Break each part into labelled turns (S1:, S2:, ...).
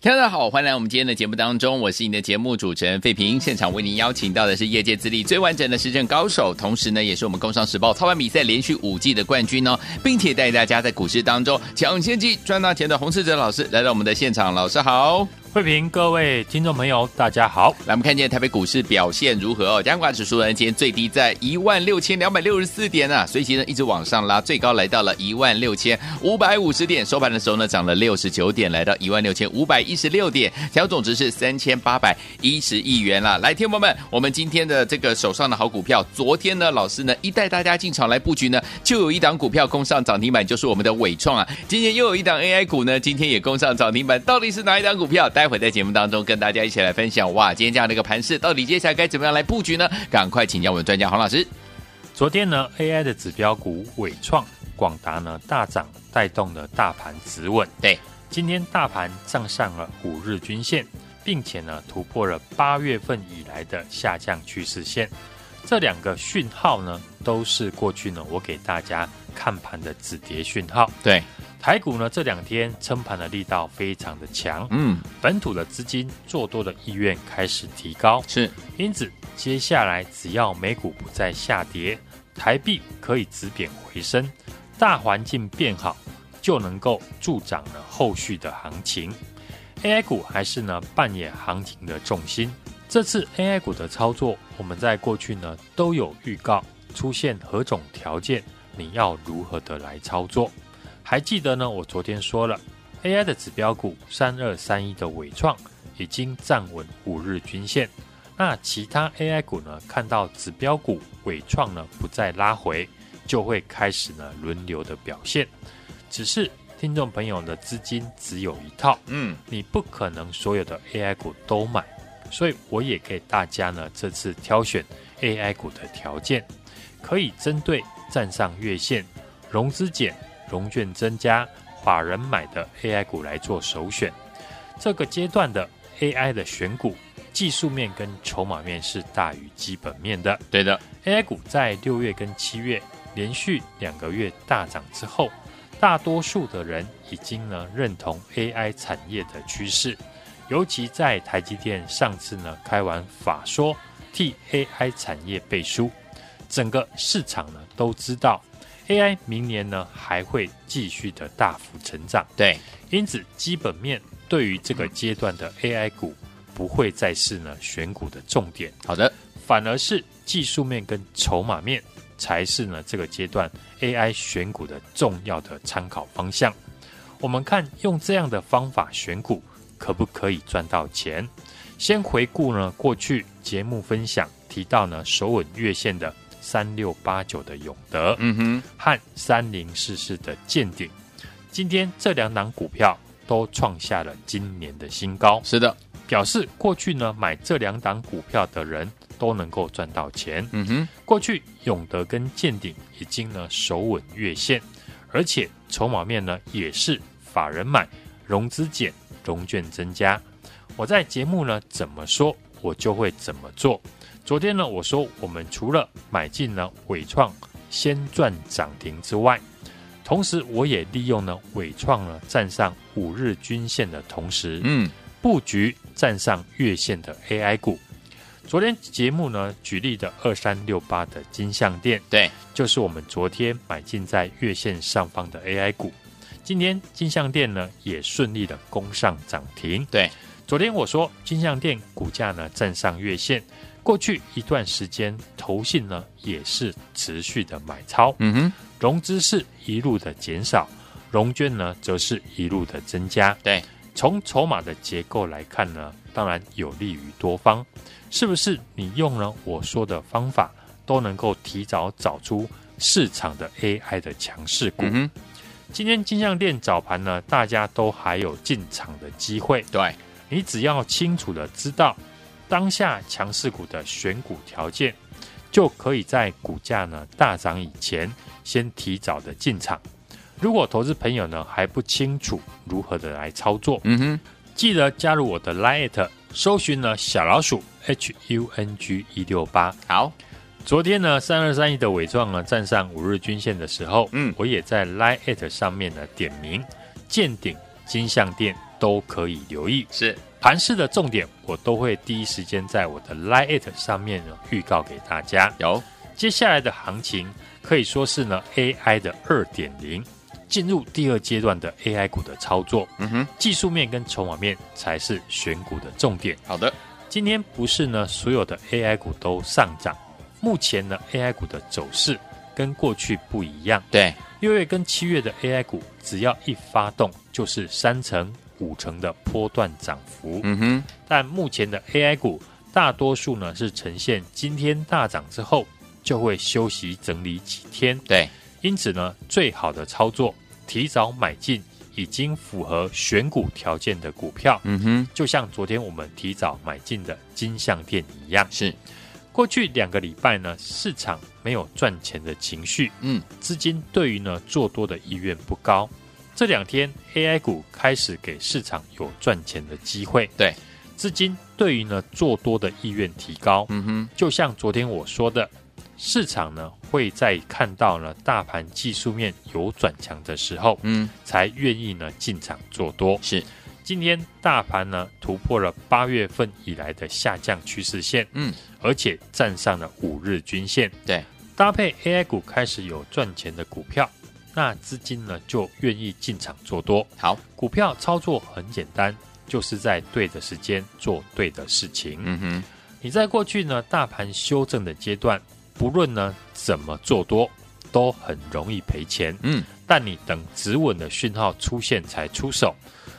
S1: 大家好，欢迎来我们今天的节目当中，我是你的节目主持人费平。现场为您邀请到的是业界资历最完整的实战高手，同时呢，也是我们工商时报操盘比赛连续五季的冠军哦，并且带大家在股市当中抢先机赚大钱的洪世哲老师来到我们的现场，老师好。
S2: 慧平，各位听众朋友，大家好。
S1: 来，我们看见台北股市表现如何哦？加权指数呢，今天最低在一万六千两百六十四点啊，随即呢一直往上拉，最高来到了一万六千五百五十点，收盘的时候呢涨了六十九点，来到一万六千五百一十六点，总值是三千八百一十亿元啦。来，听友们，我们今天的这个手上的好股票，昨天呢老师呢一带大家进场来布局呢，就有一档股票攻上涨停板，就是我们的纬创啊。今天又有一档 AI 股呢，今天也攻上涨停板，到底是哪一档股票？待会在节目当中跟大家一起来分享。哇，今天这样的一个盘势，到底接下来该怎么样来布局呢？赶快请教我们专家黄老师。
S2: 昨天呢，AI 的指标股伟创、广达呢大涨，带动了大盘止稳。
S1: 对，
S2: 今天大盘站上了五日均线，并且呢突破了八月份以来的下降趋势线。这两个讯号呢，都是过去呢我给大家看盘的止跌讯号。
S1: 对。
S2: 台股呢这两天撑盘的力道非常的强，嗯，本土的资金做多的意愿开始提高，
S1: 是，
S2: 因此接下来只要美股不再下跌，台币可以止贬回升，大环境变好，就能够助长了后续的行情。AI 股还是呢扮演行情的重心，这次 AI 股的操作，我们在过去呢都有预告，出现何种条件，你要如何的来操作。还记得呢？我昨天说了，AI 的指标股三二三一的伟创已经站稳五日均线。那其他 AI 股呢？看到指标股伟创呢不再拉回，就会开始呢轮流的表现。只是听众朋友的资金只有一套，嗯，你不可能所有的 AI 股都买，所以我也给大家呢这次挑选 AI 股的条件，可以针对站上月线，融资减。融券增加，法人买的 AI 股来做首选。这个阶段的 AI 的选股，技术面跟筹码面是大于基本面的。
S1: 对的
S2: ，AI 股在六月跟七月连续两个月大涨之后，大多数的人已经呢认同 AI 产业的趋势。尤其在台积电上次呢开完法说，替 AI 产业背书，整个市场呢都知道。AI 明年呢还会继续的大幅成长，
S1: 对，
S2: 因此基本面对于这个阶段的 AI 股不会再是呢选股的重点。
S1: 好的，
S2: 反而是技术面跟筹码面才是呢这个阶段 AI 选股的重要的参考方向。我们看用这样的方法选股可不可以赚到钱？先回顾呢过去节目分享提到呢首稳月线的。三六八九的永德，嗯哼，和三零四四的健鼎，今天这两档股票都创下了今年的新高。
S1: 是的，
S2: 表示过去呢买这两档股票的人都能够赚到钱。
S1: 嗯哼，
S2: 过去永德跟健鼎已经呢守稳月线，而且筹码面呢也是法人买，融资减，融券增加。我在节目呢怎么说，我就会怎么做。昨天呢，我说我们除了买进了伟创先赚涨停之外，同时我也利用了伟创呢站上五日均线的同时，嗯，布局站上月线的 AI 股。昨天节目呢举例的二三六八的金像店，
S1: 对，
S2: 就是我们昨天买进在月线上方的 AI 股。今天金像店呢也顺利的攻上涨停。
S1: 对，
S2: 昨天我说金像店股价呢站上月线。过去一段时间，投信呢也是持续的买超，嗯哼，融资是一路的减少，融券呢则是一路的增加。
S1: 对，
S2: 从筹码的结构来看呢，当然有利于多方。是不是你用了我说的方法，都能够提早找出市场的 AI 的强势股？嗯、今天金像电早盘呢，大家都还有进场的机会。
S1: 对，
S2: 你只要清楚的知道。当下强势股的选股条件，就可以在股价呢大涨以前，先提早的进场。如果投资朋友呢还不清楚如何的来操作，嗯哼，记得加入我的 Line，搜寻呢小老鼠 H U N G 一六八。
S1: 好，
S2: 昨天呢三二三一的尾状呢站上五日均线的时候，嗯，我也在 Line 上面呢点名见顶、金项店都可以留意。
S1: 是
S2: 盘市的重点，我都会第一时间在我的 Lite 上面呢预告给大家。
S1: 有
S2: 接下来的行情可以说是呢 AI 的二点零，进入第二阶段的 AI 股的操作。
S1: 嗯哼，
S2: 技术面跟筹码面才是选股的重点。
S1: 好的，
S2: 今天不是呢所有的 AI 股都上涨，目前呢 AI 股的走势跟过去不一样。
S1: 对，
S2: 六月跟七月的 AI 股，只要一发动就是三成。五成的波段涨幅，
S1: 嗯哼，
S2: 但目前的 AI 股大多数呢是呈现今天大涨之后就会休息整理几天，
S1: 对，
S2: 因此呢最好的操作提早买进已经符合选股条件的股票，
S1: 嗯哼，
S2: 就像昨天我们提早买进的金像电一样，
S1: 是。
S2: 过去两个礼拜呢市场没有赚钱的情绪，
S1: 嗯，
S2: 资金对于呢做多的意愿不高。这两天 AI 股开始给市场有赚钱的机会，
S1: 对，
S2: 资金对于呢做多的意愿提高，
S1: 嗯哼，
S2: 就像昨天我说的，市场呢会在看到呢大盘技术面有转强的时候，
S1: 嗯，
S2: 才愿意呢进场做多。
S1: 是，
S2: 今天大盘呢突破了八月份以来的下降趋势线，
S1: 嗯，
S2: 而且站上了五日均线，
S1: 对，
S2: 搭配 AI 股开始有赚钱的股票。那资金呢就愿意进场做多。
S1: 好，
S2: 股票操作很简单，就是在对的时间做对的事情。
S1: 嗯哼，
S2: 你在过去呢大盘修正的阶段，不论呢怎么做多，都很容易赔钱。
S1: 嗯，
S2: 但你等止稳的讯号出现才出手，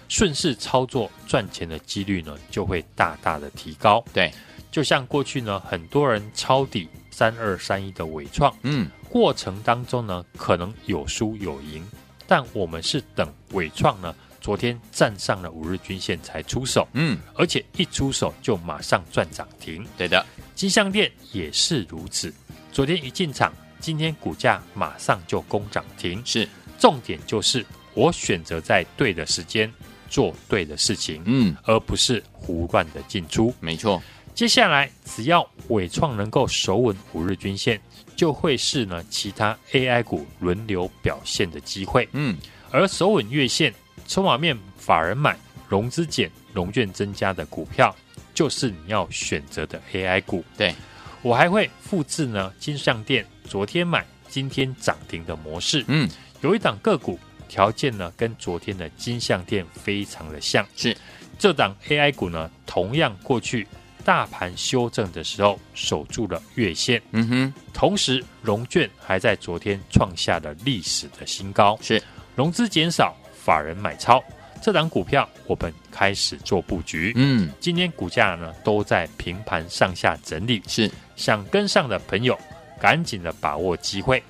S2: 顺势操作赚钱的几率呢就会大大的提高。
S1: 对，就
S2: 像过去呢很多人抄底三二三一的伟创，
S1: 嗯。
S2: 过程当中呢，可能有输有赢，但我们是等伟创呢，昨天站上了五日均线才出手，
S1: 嗯，
S2: 而且一出手就马上赚涨停。
S1: 对的，
S2: 金像电也是如此，昨天一进场，今天股价马上就攻涨停。
S1: 是，
S2: 重点就是我选择在对的时间做对的事情，
S1: 嗯，
S2: 而不是胡乱的进出。
S1: 没错，
S2: 接下来只要伟创能够守稳五日均线。就会是呢其他 AI 股轮流表现的机会，
S1: 嗯，
S2: 而守稳月线、筹码面、法人买、融资减、融券增加的股票，就是你要选择的 AI 股。
S1: 对，
S2: 我还会复制呢金像电昨天买、今天涨停的模式。
S1: 嗯，
S2: 有一档个股条件呢跟昨天的金项店非常的像，
S1: 是
S2: 这档 AI 股呢同样过去。大盘修正的时候守住了月线，
S1: 嗯哼，
S2: 同时融券还在昨天创下了历史的新高，
S1: 是。
S2: 融资减少，法人买超，这档股票我们开始做布局，
S1: 嗯，
S2: 今天股价呢都在平盘上下整理，
S1: 是。
S2: 想跟上的朋友赶紧的把握机会。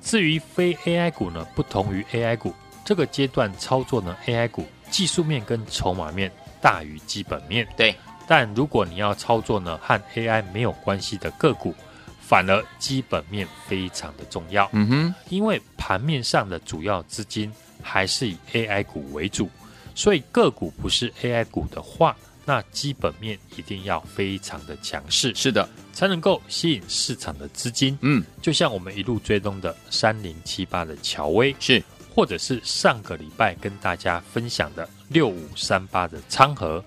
S2: 至于非 AI 股呢，不同于 AI 股，这个阶段操作呢，AI 股技术面跟筹码面大于基本面，
S1: 对。
S2: 但如果你要操作呢，和 AI 没有关系的个股，反而基本面非常的重要。
S1: 嗯哼，
S2: 因为盘面上的主要资金还是以 AI 股为主，所以个股不是 AI 股的话，那基本面一定要非常的强势，
S1: 是的，
S2: 才能够吸引市场的资金。
S1: 嗯，
S2: 就像我们一路追踪的三零七八的乔威，
S1: 是，或
S2: 者是上个礼拜跟大家分享的六五三八的昌河。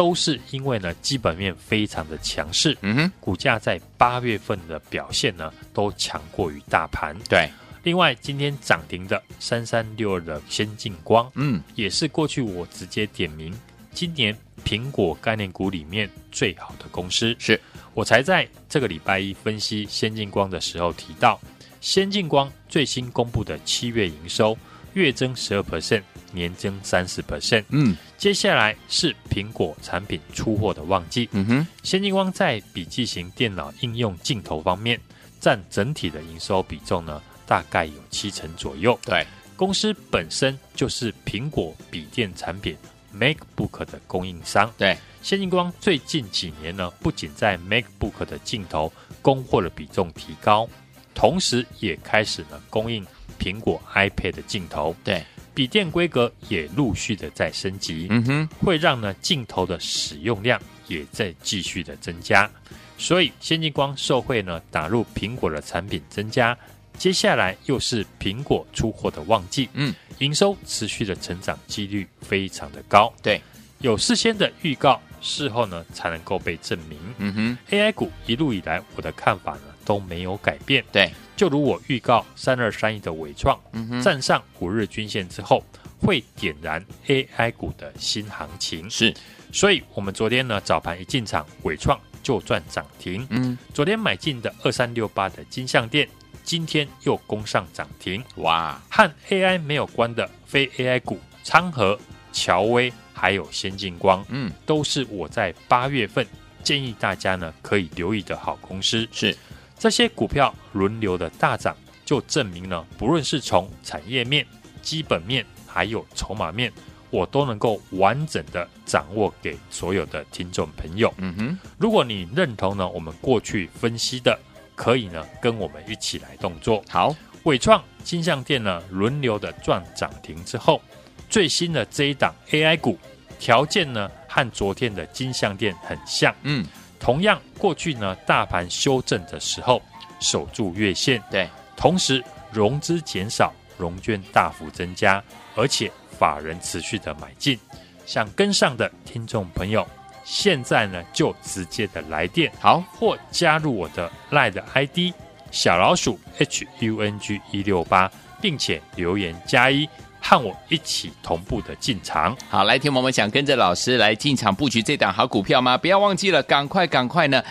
S2: 都是因为呢，基本面非常的强势，
S1: 嗯哼，
S2: 股价在八月份的表现呢，都强过于大盘。
S1: 对，
S2: 另外今天涨停的三三六二的先进光，
S1: 嗯，
S2: 也是过去我直接点名，今年苹果概念股里面最好的公司。
S1: 是
S2: 我才在这个礼拜一分析先进光的时候提到，先进光最新公布的七月营收月增十二 percent。年增三十 percent，
S1: 嗯，
S2: 接下来是苹果产品出货的旺季，
S1: 嗯哼，
S2: 先进光在笔记型电脑应用镜头方面占整体的营收比重呢，大概有七成左右。
S1: 对，
S2: 公司本身就是苹果笔电产品 MacBook 的供应商。
S1: 对，
S2: 先进光最近几年呢，不仅在 MacBook 的镜头供货的比重提高，同时也开始呢供应苹果 iPad 的镜头。
S1: 对。
S2: 笔电规格也陆续的在升级，
S1: 嗯哼，
S2: 会让呢镜头的使用量也在继续的增加，所以先进光受惠呢打入苹果的产品增加，接下来又是苹果出货的旺季，
S1: 嗯，
S2: 营收持续的成长几率非常的高。
S1: 对，
S2: 有事先的预告，事后呢才能够被证明。
S1: 嗯哼
S2: ，AI 股一路以来，我的看法呢都没有改变。
S1: 对，
S2: 就如我预告，三二三一的伟创，
S1: 嗯，
S2: 站上五日均线之后，会点燃 AI 股的新行情。
S1: 是，
S2: 所以我们昨天呢早盘一进场，伟创就赚涨停。
S1: 嗯，
S2: 昨天买进的二三六八的金项店，今天又攻上涨停。
S1: 哇，
S2: 和 AI 没有关的非 AI 股，昌河、乔威还有先进光，
S1: 嗯，
S2: 都是我在八月份建议大家呢可以留意的好公司。
S1: 是，
S2: 这些股票轮流的大涨，就证明了不论是从产业面、基本面还有筹码面，我都能够完整的掌握给所有的听众朋友。
S1: 嗯哼，
S2: 如果你认同呢，我们过去分析的，可以呢跟我们一起来动作。
S1: 好，
S2: 伟创、金像店呢轮流的赚涨停之后，最新的这一档 AI 股条件呢和昨天的金像店很像，
S1: 嗯，
S2: 同样过去呢大盘修正的时候守住月线，
S1: 对，
S2: 同时融资减少，融券大幅增加，而且法人持续的买进，想跟上的听众朋友，现在呢就直接的来电
S1: 好，
S2: 或加入我的 LINE 的 ID 小老鼠 H U N G 一六八，并且留言加一。和我一起同步的进场。
S1: 好，来，听我们想跟着老师来进场布局这档好股票吗？不要忘记了，赶快赶快呢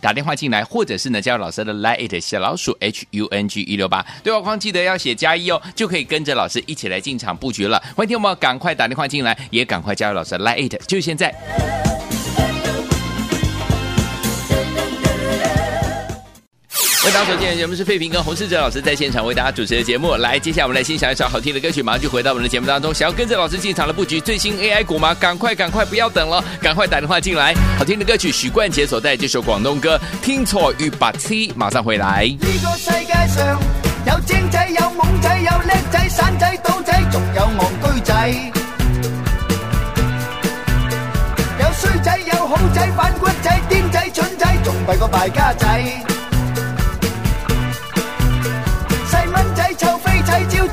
S1: 打电话进来，或者是呢加入老师的 Line 小老鼠 H U N G 一六八对话框记得要写加一哦，就可以跟着老师一起来进场布局了。欢迎听我们赶快打电话进来，也赶快加入老师 Line，就现在。为大家所见的节目是费平跟洪世哲老师在现场为大家主持的节目。来，接下来我们来欣赏一首好听的歌曲，马上就回到我们的节目当中。想要跟着老师进场的布局最新 AI 股吗？赶快赶快，不要等了，赶快打电话进来。好听的歌曲，许冠杰所带这首广东歌《听错与白痴》，马上回来。
S3: 呢个世界上有精仔，有懵仔，有叻仔，散仔，赌仔，仲有戆居仔。有衰仔，有好仔，反骨仔，癫仔，蠢仔，仲弊个败家仔。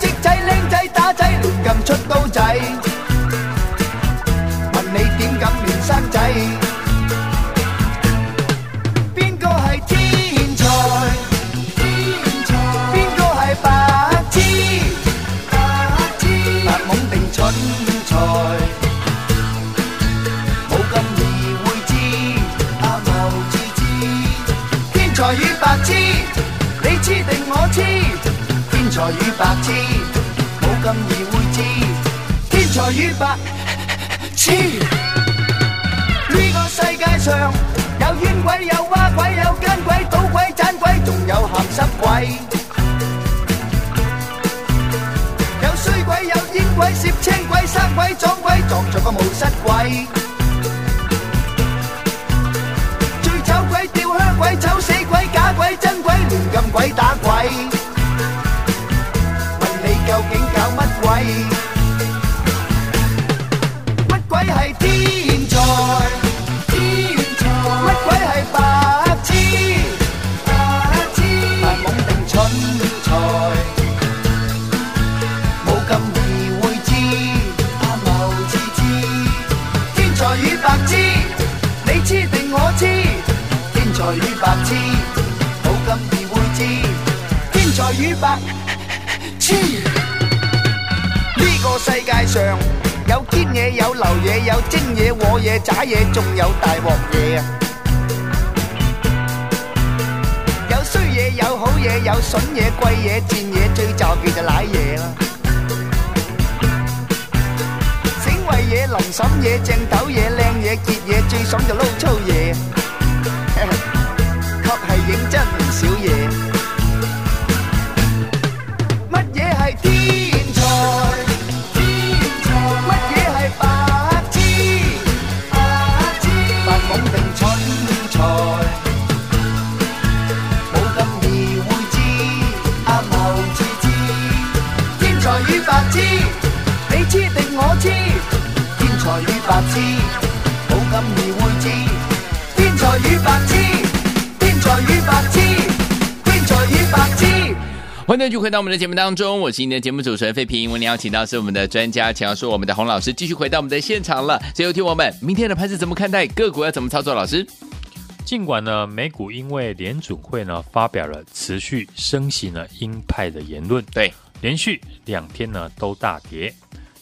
S3: 仔，招积仔，靓仔，打仔，乱咁出刀做，个冇失鬼。最丑鬼，吊靴鬼，丑死鬼，假鬼，真鬼，乱咁鬼打鬼。天才与白痴。呢个世界上有坚嘢，有流嘢，有精嘢、和嘢、渣嘢，仲有大镬嘢啊！有衰嘢，有好嘢，有笋嘢、贵嘢、贱嘢，最就叫就赖嘢啦。醒胃嘢、淋婶嘢、正斗嘢、靓嘢、杰嘢，最爽就捞粗嘢，确系认真唔少嘢。
S1: 回到我们的节目当中，我是今天的节目主持人费平。我们邀请到是我们的专家，请要说我们的洪老师继续回到我们的现场了。最后听我们明天的盘是怎么看待，个股要怎么操作？老师，
S2: 尽管呢，美股因为联准会呢发表了持续升息呢鹰派的言论，
S1: 对，
S2: 连续两天呢都大跌。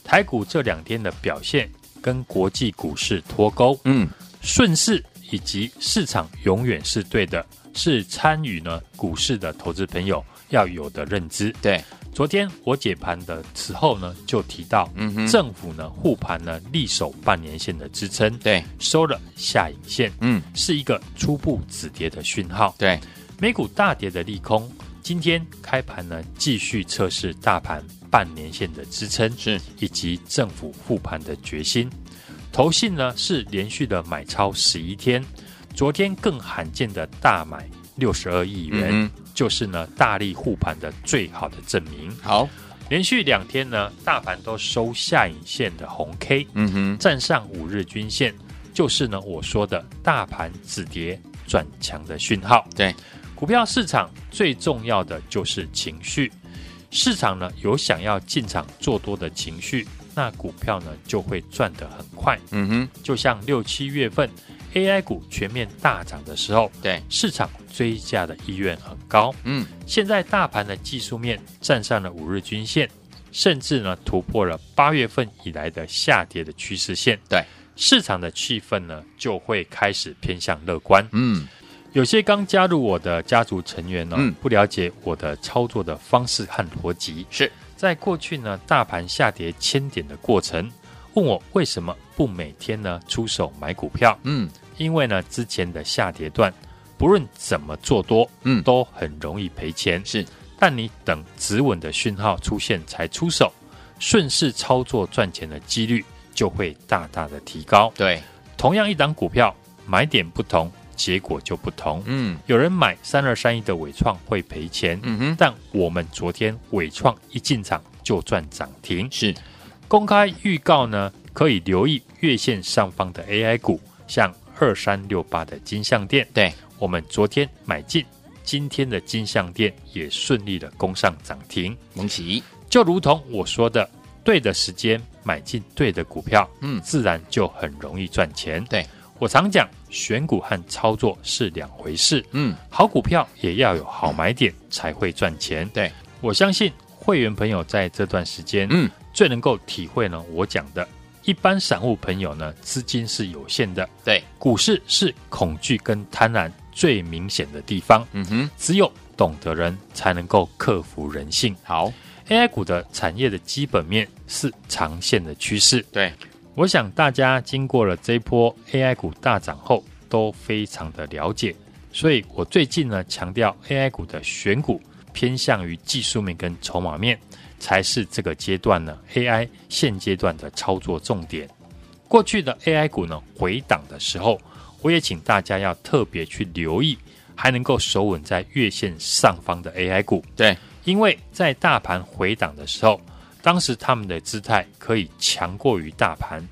S2: 台股这两天的表现跟国际股市脱钩，嗯，顺势以及市场永远是对的，是参与呢股市的投资朋友。要有的认知。
S1: 对，
S2: 昨天我解盘的时候呢，就提到，嗯哼，政府呢护盘呢力守半年线的支撑，
S1: 对，
S2: 收了下影线，嗯，是一个初步止跌的讯号。
S1: 对，
S2: 美股大跌的利空，今天开盘呢继续测试大盘半年线的支撑，
S1: 是
S2: 以及政府护盘的决心。投信呢是连续的买超十一天，昨天更罕见的大买六十二亿元。嗯就是呢，大力护盘的最好的证明。
S1: 好，
S2: 连续两天呢，大盘都收下影线的红 K，嗯哼，站上五日均线，就是呢我说的大盘止跌转强的讯号。
S1: 对，
S2: 股票市场最重要的就是情绪，市场呢有想要进场做多的情绪，那股票呢就会赚得很快。嗯哼，就像六七月份。AI 股全面大涨的时候，
S1: 对
S2: 市场追价的意愿很高。嗯，现在大盘的技术面站上了五日均线，甚至呢突破了八月份以来的下跌的趋势线。
S1: 对，
S2: 市场的气氛呢就会开始偏向乐观。
S1: 嗯，
S2: 有些刚加入我的家族成员呢，嗯、不了解我的操作的方式和逻辑。
S1: 是
S2: 在过去呢大盘下跌千点的过程。问我为什么不每天呢出手买股票？嗯，因为呢之前的下跌段，不论怎么做多，嗯，都很容易赔钱。
S1: 是，
S2: 但你等止稳的讯号出现才出手，顺势操作赚钱的几率就会大大的提高。
S1: 对，
S2: 同样一档股票，买点不同，结果就不同。嗯，有人买三二三一的伟创会赔钱，嗯哼，但我们昨天伟创一进场就赚涨停。
S1: 是。
S2: 公开预告呢，可以留意月线上方的 AI 股，像二三六八的金像店。
S1: 对，
S2: 我们昨天买进，今天的金像店也顺利的攻上涨停，
S1: 恭喜！
S2: 就如同我说的，对的时间买进对的股票，嗯，自然就很容易赚钱。
S1: 对，
S2: 我常讲，选股和操作是两回事，嗯，好股票也要有好买点才会赚钱。
S1: 对，
S2: 我相信会员朋友在这段时间，嗯。最能够体会呢，我讲的，一般散户朋友呢，资金是有限的。
S1: 对，
S2: 股市是恐惧跟贪婪最明显的地方。嗯哼，只有懂得人才能够克服人性。
S1: 好
S2: ，AI 股的产业的基本面是长线的趋势。
S1: 对，
S2: 我想大家经过了这一波 AI 股大涨后，都非常的了解。所以我最近呢，强调 AI 股的选股偏向于技术面跟筹码面。才是这个阶段呢，AI 现阶段的操作重点。过去的 AI 股呢，回档的时候，我也请大家要特别去留意，还能够守稳在月线上方的 AI 股。
S1: 对，
S2: 因为在大盘回档的时候，当时他们的姿态可以强过于大盘。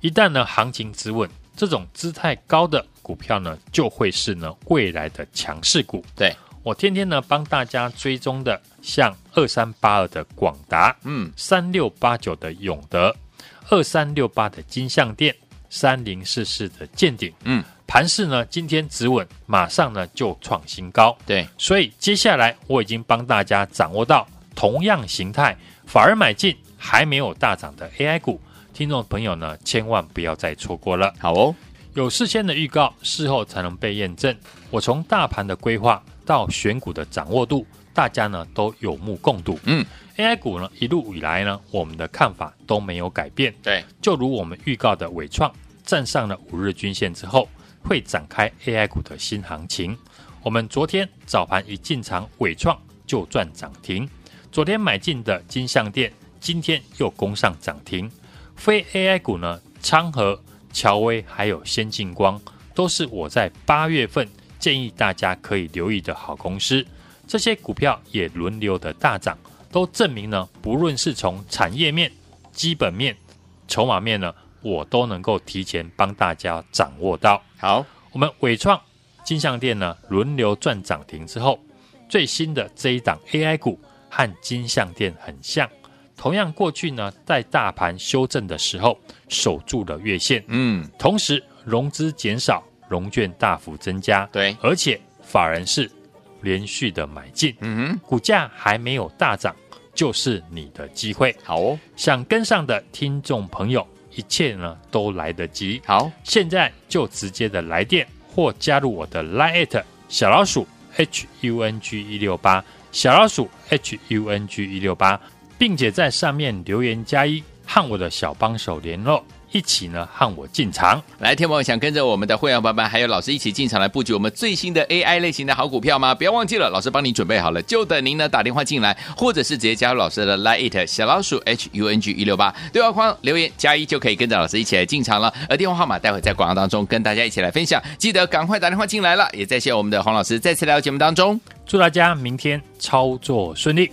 S2: 一旦呢行情止稳，这种姿态高的股票呢，就会是呢未来的强势股。
S1: 对。
S2: 我天天呢帮大家追踪的，像二三八二的广达，嗯，三六八九的永德，二三六八的金象店，三零四四的健鼎，嗯，盘势呢今天止稳，马上呢就创新高，
S1: 对，
S2: 所以接下来我已经帮大家掌握到同样形态，反而买进还没有大涨的 AI 股，听众朋友呢千万不要再错过了。
S1: 好哦，
S2: 有事先的预告，事后才能被验证。我从大盘的规划。到选股的掌握度，大家呢都有目共睹。嗯，AI 股呢一路以来呢，我们的看法都没有改变。
S1: 对，
S2: 就如我们预告的，伟创站上了五日均线之后，会展开 AI 股的新行情。我们昨天早盘一进场，伟创就赚涨停。昨天买进的金像店，今天又攻上涨停。非 AI 股呢，昌河、乔威还有先进光，都是我在八月份。建议大家可以留意的好公司，这些股票也轮流的大涨，都证明呢，不论是从产业面、基本面、筹码面呢，我都能够提前帮大家掌握到。
S1: 好，
S2: 我们纬创、金像店呢轮流赚涨停之后，最新的这一档 AI 股和金像店很像，同样过去呢，在大盘修正的时候守住了月线，
S1: 嗯，
S2: 同时融资减少，融券大幅增加，
S1: 对，
S2: 而且法人是连续的买进，
S1: 嗯哼，
S2: 股价还没有大涨，就是你的机会。
S1: 好哦，
S2: 想跟上的听众朋友，一切呢都来得及。
S1: 好，
S2: 现在就直接的来电或加入我的 Line@ 小老鼠 H U N G 一六八小老鼠 H U N G 一六八，并且在上面留言加一，和我的小帮手联络。一起呢，和我进场
S1: 来，天王想跟着我们的会员班班还有老师一起进场来布局我们最新的 AI 类型的好股票吗？不要忘记了，老师帮你准备好了，就等您呢打电话进来，或者是直接加入老师的 Line 小老鼠 H U N G 一六八对话框留言加一就可以跟着老师一起来进场了。而电话号码待会在广告当中跟大家一起来分享，记得赶快打电话进来了。也再谢我们的黄老师再次来到节目当中，
S2: 祝大家明天操作顺利。